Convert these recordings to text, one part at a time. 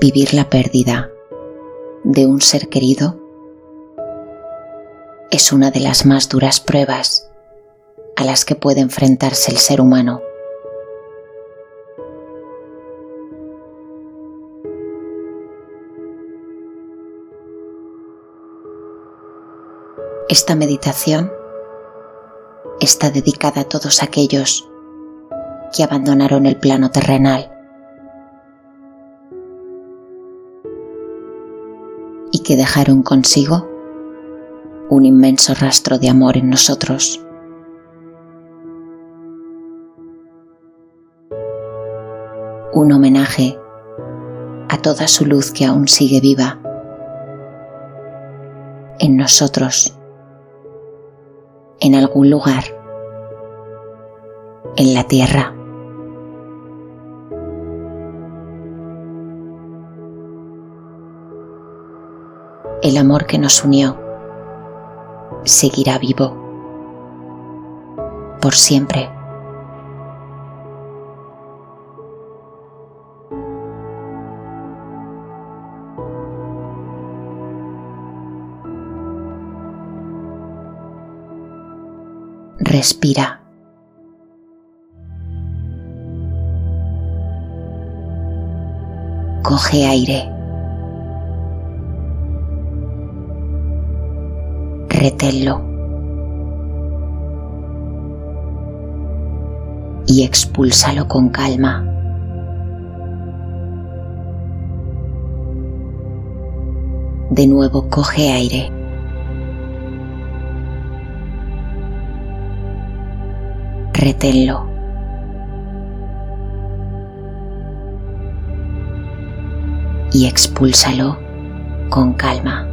Vivir la pérdida de un ser querido es una de las más duras pruebas a las que puede enfrentarse el ser humano. Esta meditación está dedicada a todos aquellos que abandonaron el plano terrenal que dejaron consigo un inmenso rastro de amor en nosotros. Un homenaje a toda su luz que aún sigue viva en nosotros, en algún lugar, en la tierra. El amor que nos unió seguirá vivo por siempre. Respira. Coge aire. Reténlo y expúlsalo con calma. De nuevo coge aire. Reténlo. Y expúlsalo con calma.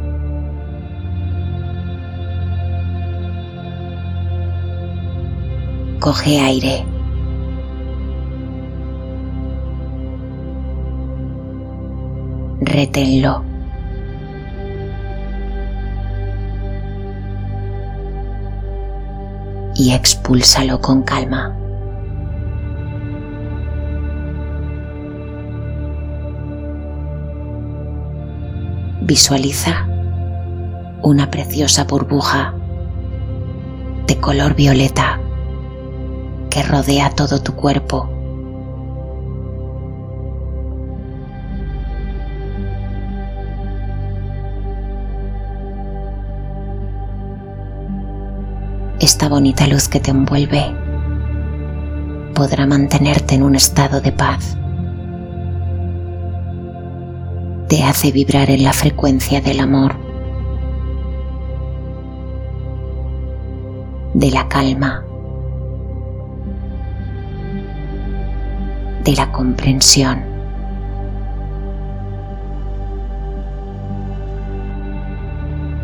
Coge aire. Reténlo. Y expúlsalo con calma. Visualiza una preciosa burbuja de color violeta que rodea todo tu cuerpo. Esta bonita luz que te envuelve podrá mantenerte en un estado de paz. Te hace vibrar en la frecuencia del amor, de la calma de la comprensión.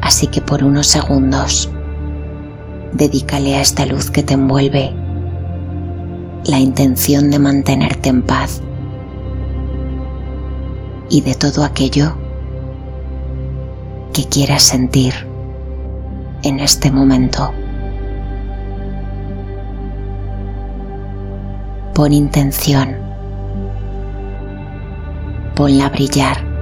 Así que por unos segundos, dedícale a esta luz que te envuelve la intención de mantenerte en paz y de todo aquello que quieras sentir en este momento. Pon intención ponla a brillar.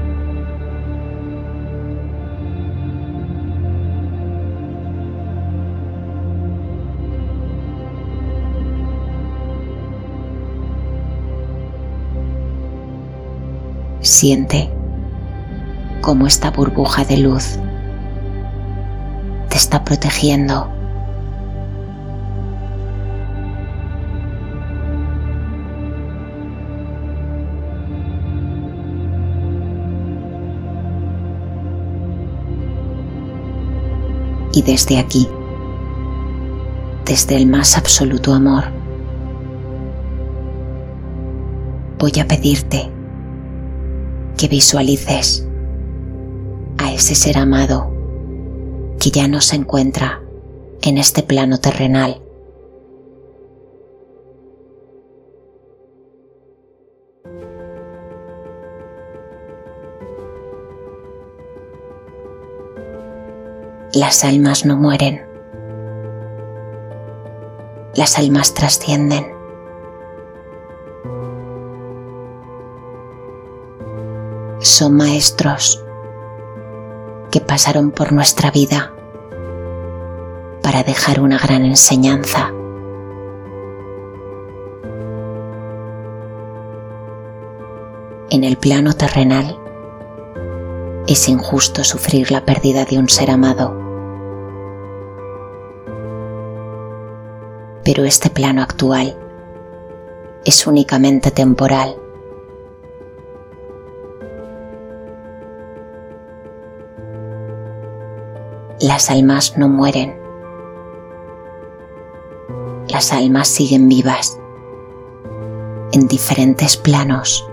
Siente cómo esta burbuja de luz te está protegiendo desde aquí, desde el más absoluto amor, voy a pedirte que visualices a ese ser amado que ya no se encuentra en este plano terrenal. Las almas no mueren. Las almas trascienden. son maestros que pasaron por nuestra vida para dejar una gran enseñanza. En el plano terrenal es injusto sufrir la pérdida de un ser amado. Pero este plano actual es únicamente temporal. Las almas no mueren. Las almas siguen vivas en diferentes planos.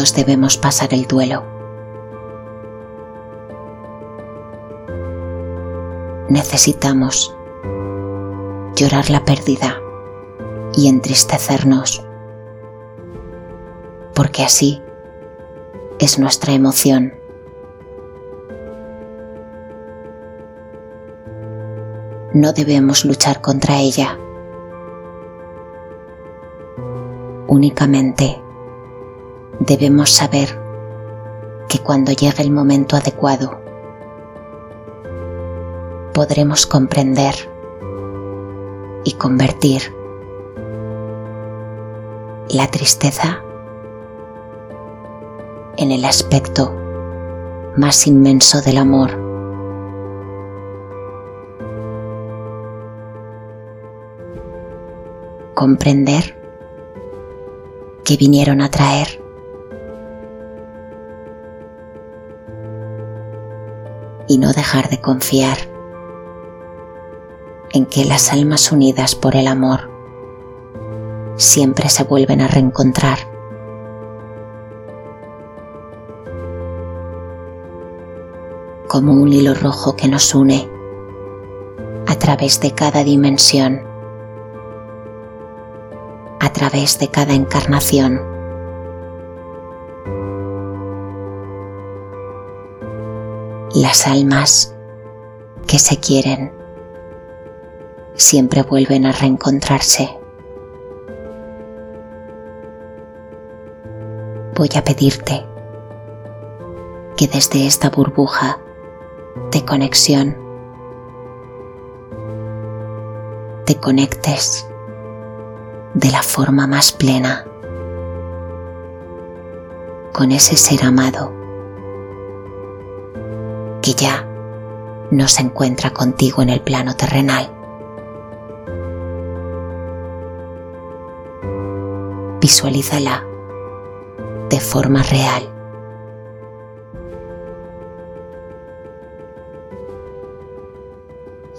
Todos debemos pasar el duelo. Necesitamos llorar la pérdida y entristecernos, porque así es nuestra emoción. No debemos luchar contra ella. Únicamente debemos saber que cuando llegue el momento adecuado podremos comprender y convertir la tristeza en el aspecto más inmenso del amor. Comprender que vinieron a traer y no dejar de confiar en que las almas unidas por el amor siempre se vuelven a reencontrar. Como un hilo rojo que nos une a través de cada dimensión, a través de cada encarnación. Las almas que se quieren siempre vuelven a reencontrarse. voy a pedirte que desde esta burbuja de conexión te conectes de la forma más plena con ese ser amado que ya no se encuentra contigo en el plano terrenal. Visualízala de forma real.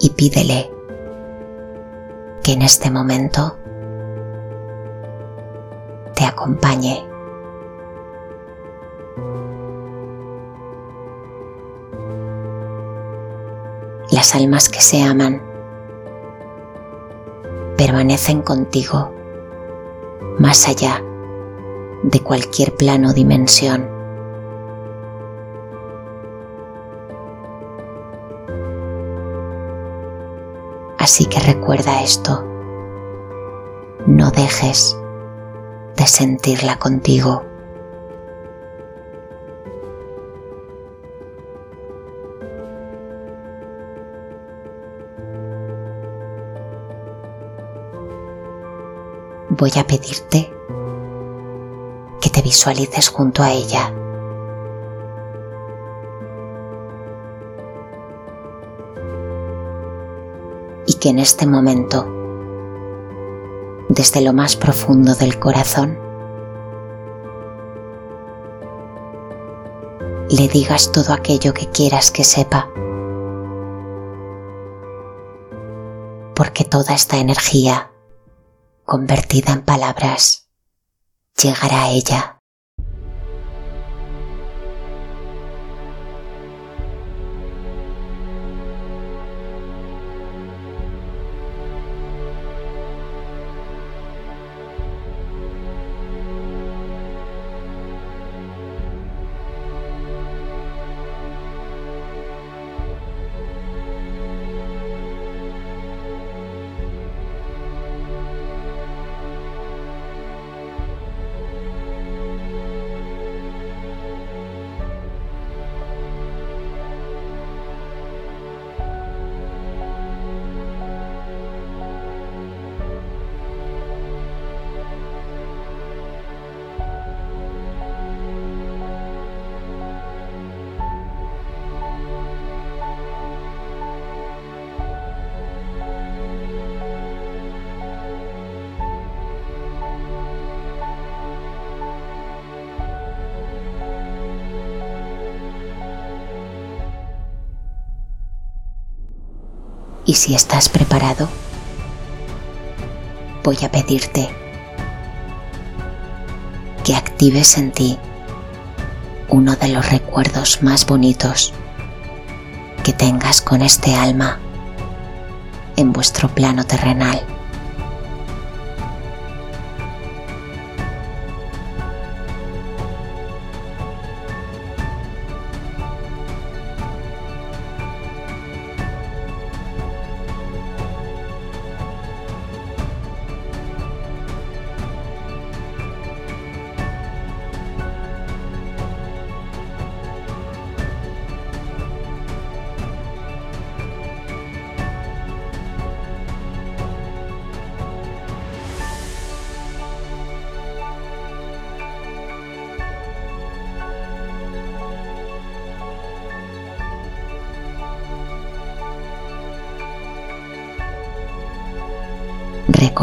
Y pídele que en este momento te acompañe. Las almas que se aman permanecen contigo más allá de cualquier plano o dimensión. Así que recuerda esto. No dejes de sentirla contigo. Voy a pedirte que te visualices junto a ella. Y que en este momento, desde lo más profundo del corazón, le digas todo aquello que quieras que sepa. Porque toda esta energía convertida en palabras llegará a ella. Y si estás preparado, voy a pedirte que actives en ti uno de los recuerdos más bonitos que tengas con este alma en vuestro plano terrenal.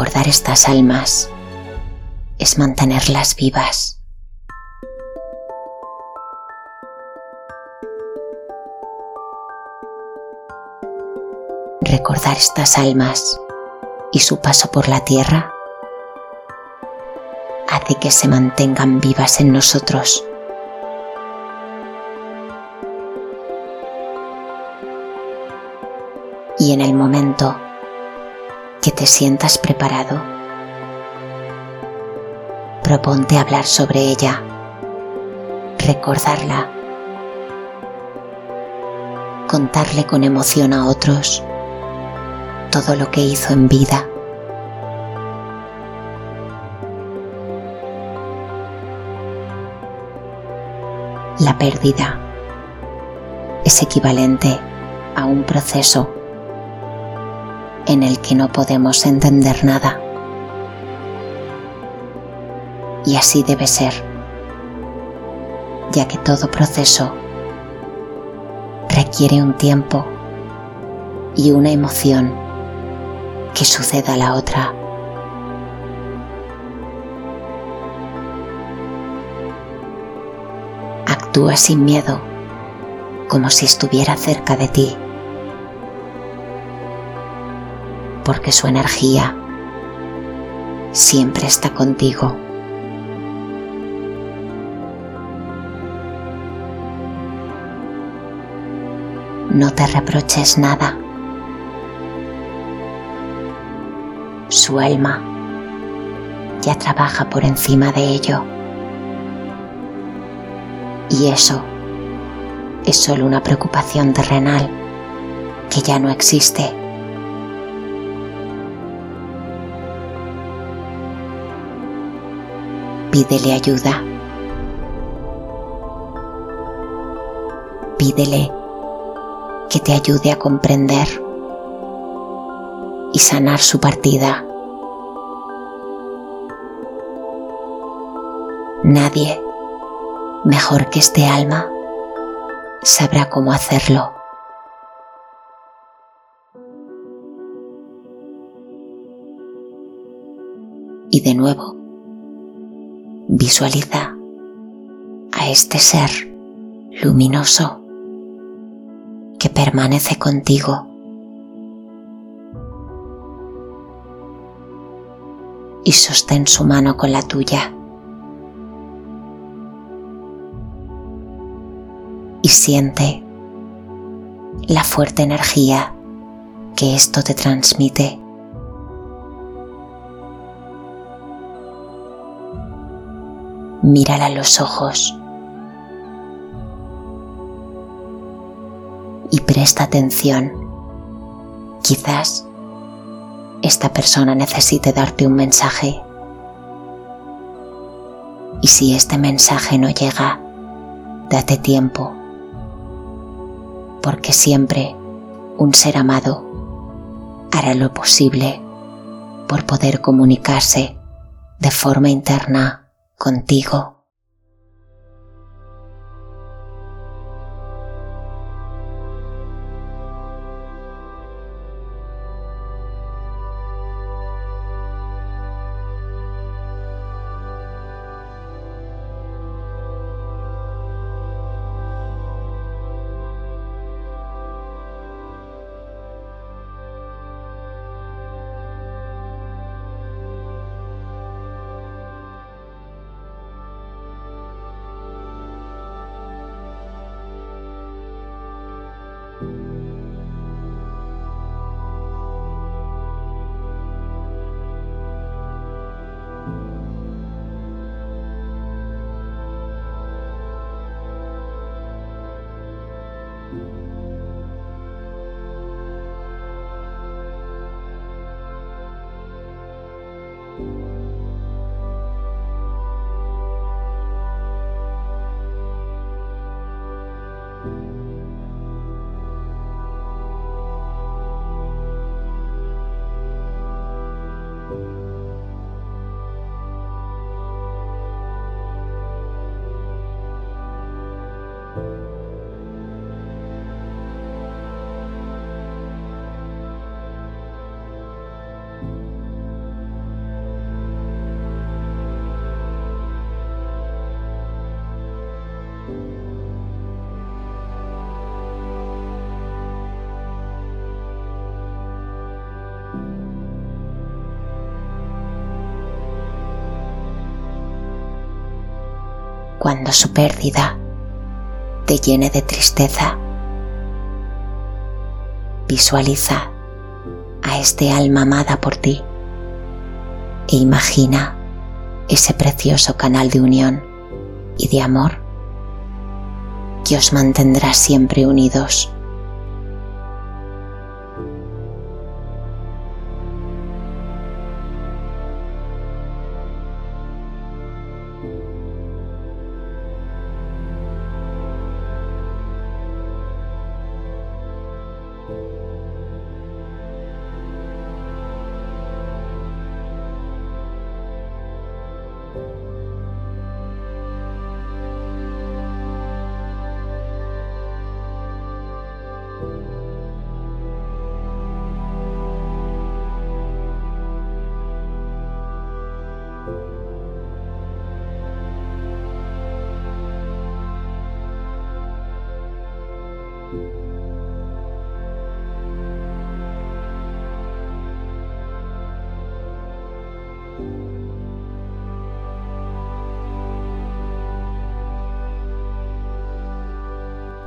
Recordar estas almas es mantenerlas vivas. Recordar estas almas y su paso por la tierra hace que se mantengan vivas en nosotros. Y en el momento que te sientas preparado, proponte hablar sobre ella, recordarla, contarle con emoción a otros todo lo que hizo en vida. La pérdida es equivalente a un proceso en el que no podemos entender nada. Y así debe ser, ya que todo proceso requiere un tiempo y una emoción que suceda a la otra. Actúa sin miedo, como si estuviera cerca de ti. Porque su energía siempre está contigo. No te reproches nada. Su alma ya trabaja por encima de ello. Y eso es solo una preocupación terrenal que ya no existe. Pídele ayuda. Pídele que te ayude a comprender y sanar su partida. Nadie mejor que este alma sabrá cómo hacerlo. Y de nuevo, Visualiza a este ser luminoso que permanece contigo. Y sostén su mano con la tuya. Y siente la fuerte energía que esto te transmite. Mírala a los ojos y presta atención. Quizás esta persona necesite darte un mensaje. Y si este mensaje no llega, date tiempo, porque siempre un ser amado hará lo posible por poder comunicarse de forma interna contigo. Cuando su pérdida te llene de tristeza. Visualiza a este alma amada por ti e imagina ese precioso canal de unión y de amor que os mantendrá siempre unidos.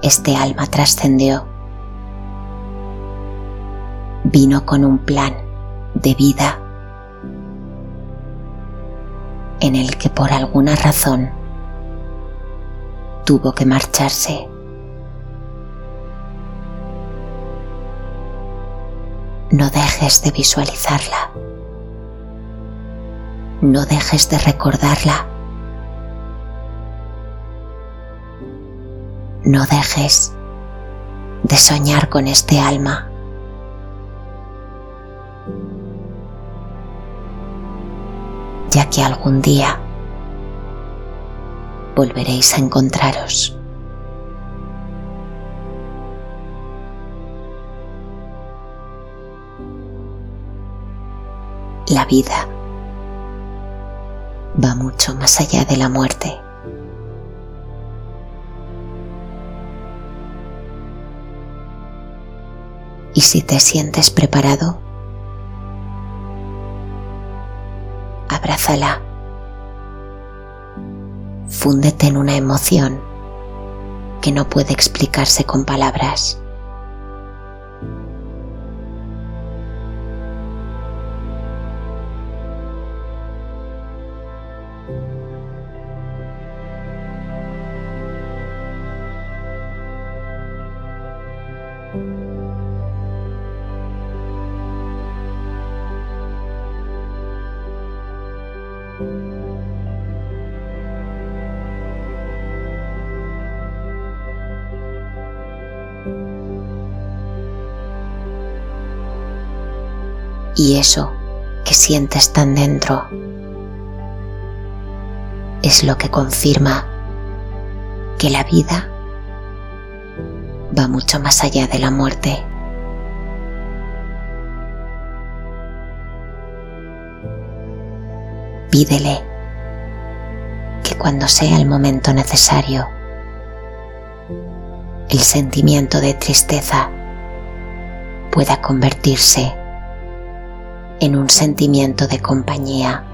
Este alma trascendió. Vino con un plan de vida en el que por alguna razón tuvo que marcharse. No dejes de visualizarla. No dejes de recordarla. No dejes de soñar con este alma. ya que algún día volveréis a encontraros. La vida va mucho más allá de la muerte. Y si te sientes preparado, abrázala. Fúndete en una emoción que no puede explicarse con palabras. Y eso que sientes tan dentro es lo que confirma que la vida va mucho más allá de la muerte. Pídele que cuando sea el momento necesario, el sentimiento de tristeza pueda convertirse en un sentimiento de compañía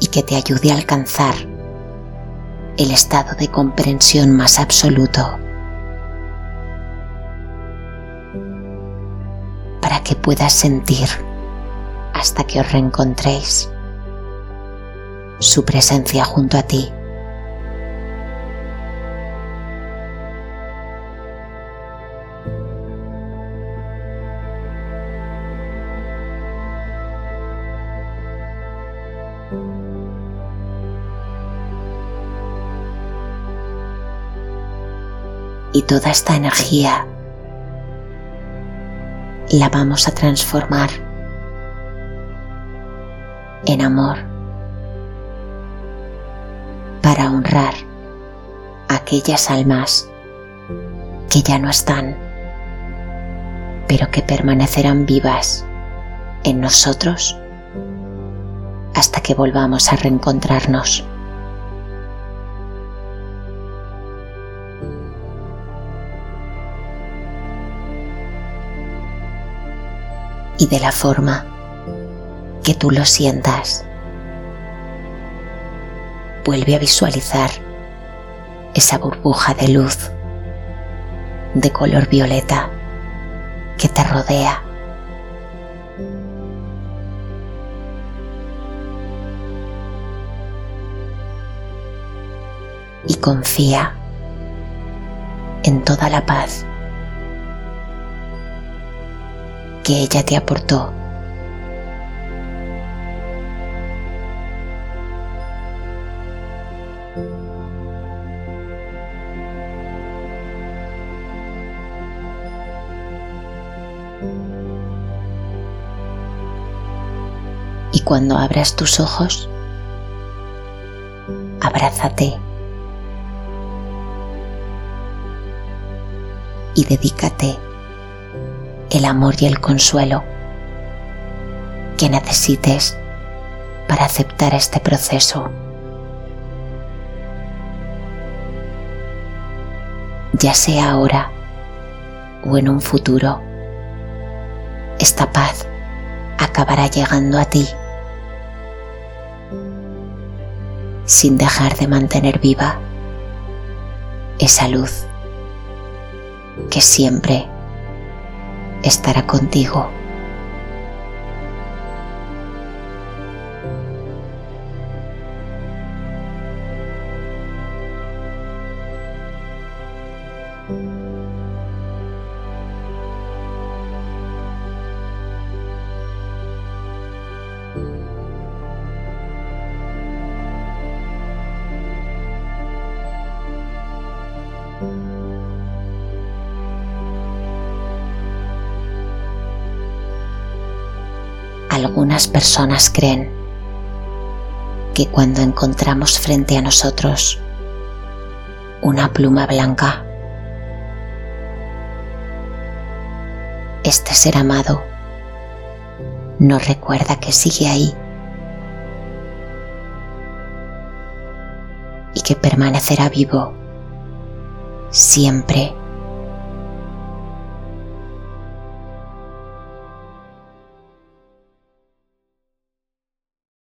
y que te ayude a alcanzar el estado de comprensión más absoluto para que puedas sentir hasta que os reencontréis su presencia junto a ti. Toda esta energía la vamos a transformar en amor, para honrar aquellas almas que ya no están, pero que permanecerán vivas en nosotros hasta que volvamos a reencontrarnos. Y de la forma que tú lo sientas, vuelve a visualizar esa burbuja de luz de color violeta que te rodea. Y confía en toda la paz que ella te aportó. Y cuando abras tus ojos, abrázate y dedícate el amor y el consuelo que necesites para aceptar este proceso. Ya sea ahora o en un futuro, esta paz acabará llegando a ti sin dejar de mantener viva esa luz que siempre estará contigo. Algunas personas creen que cuando encontramos frente a nosotros una pluma blanca, este ser amado nos recuerda que sigue ahí y que permanecerá vivo siempre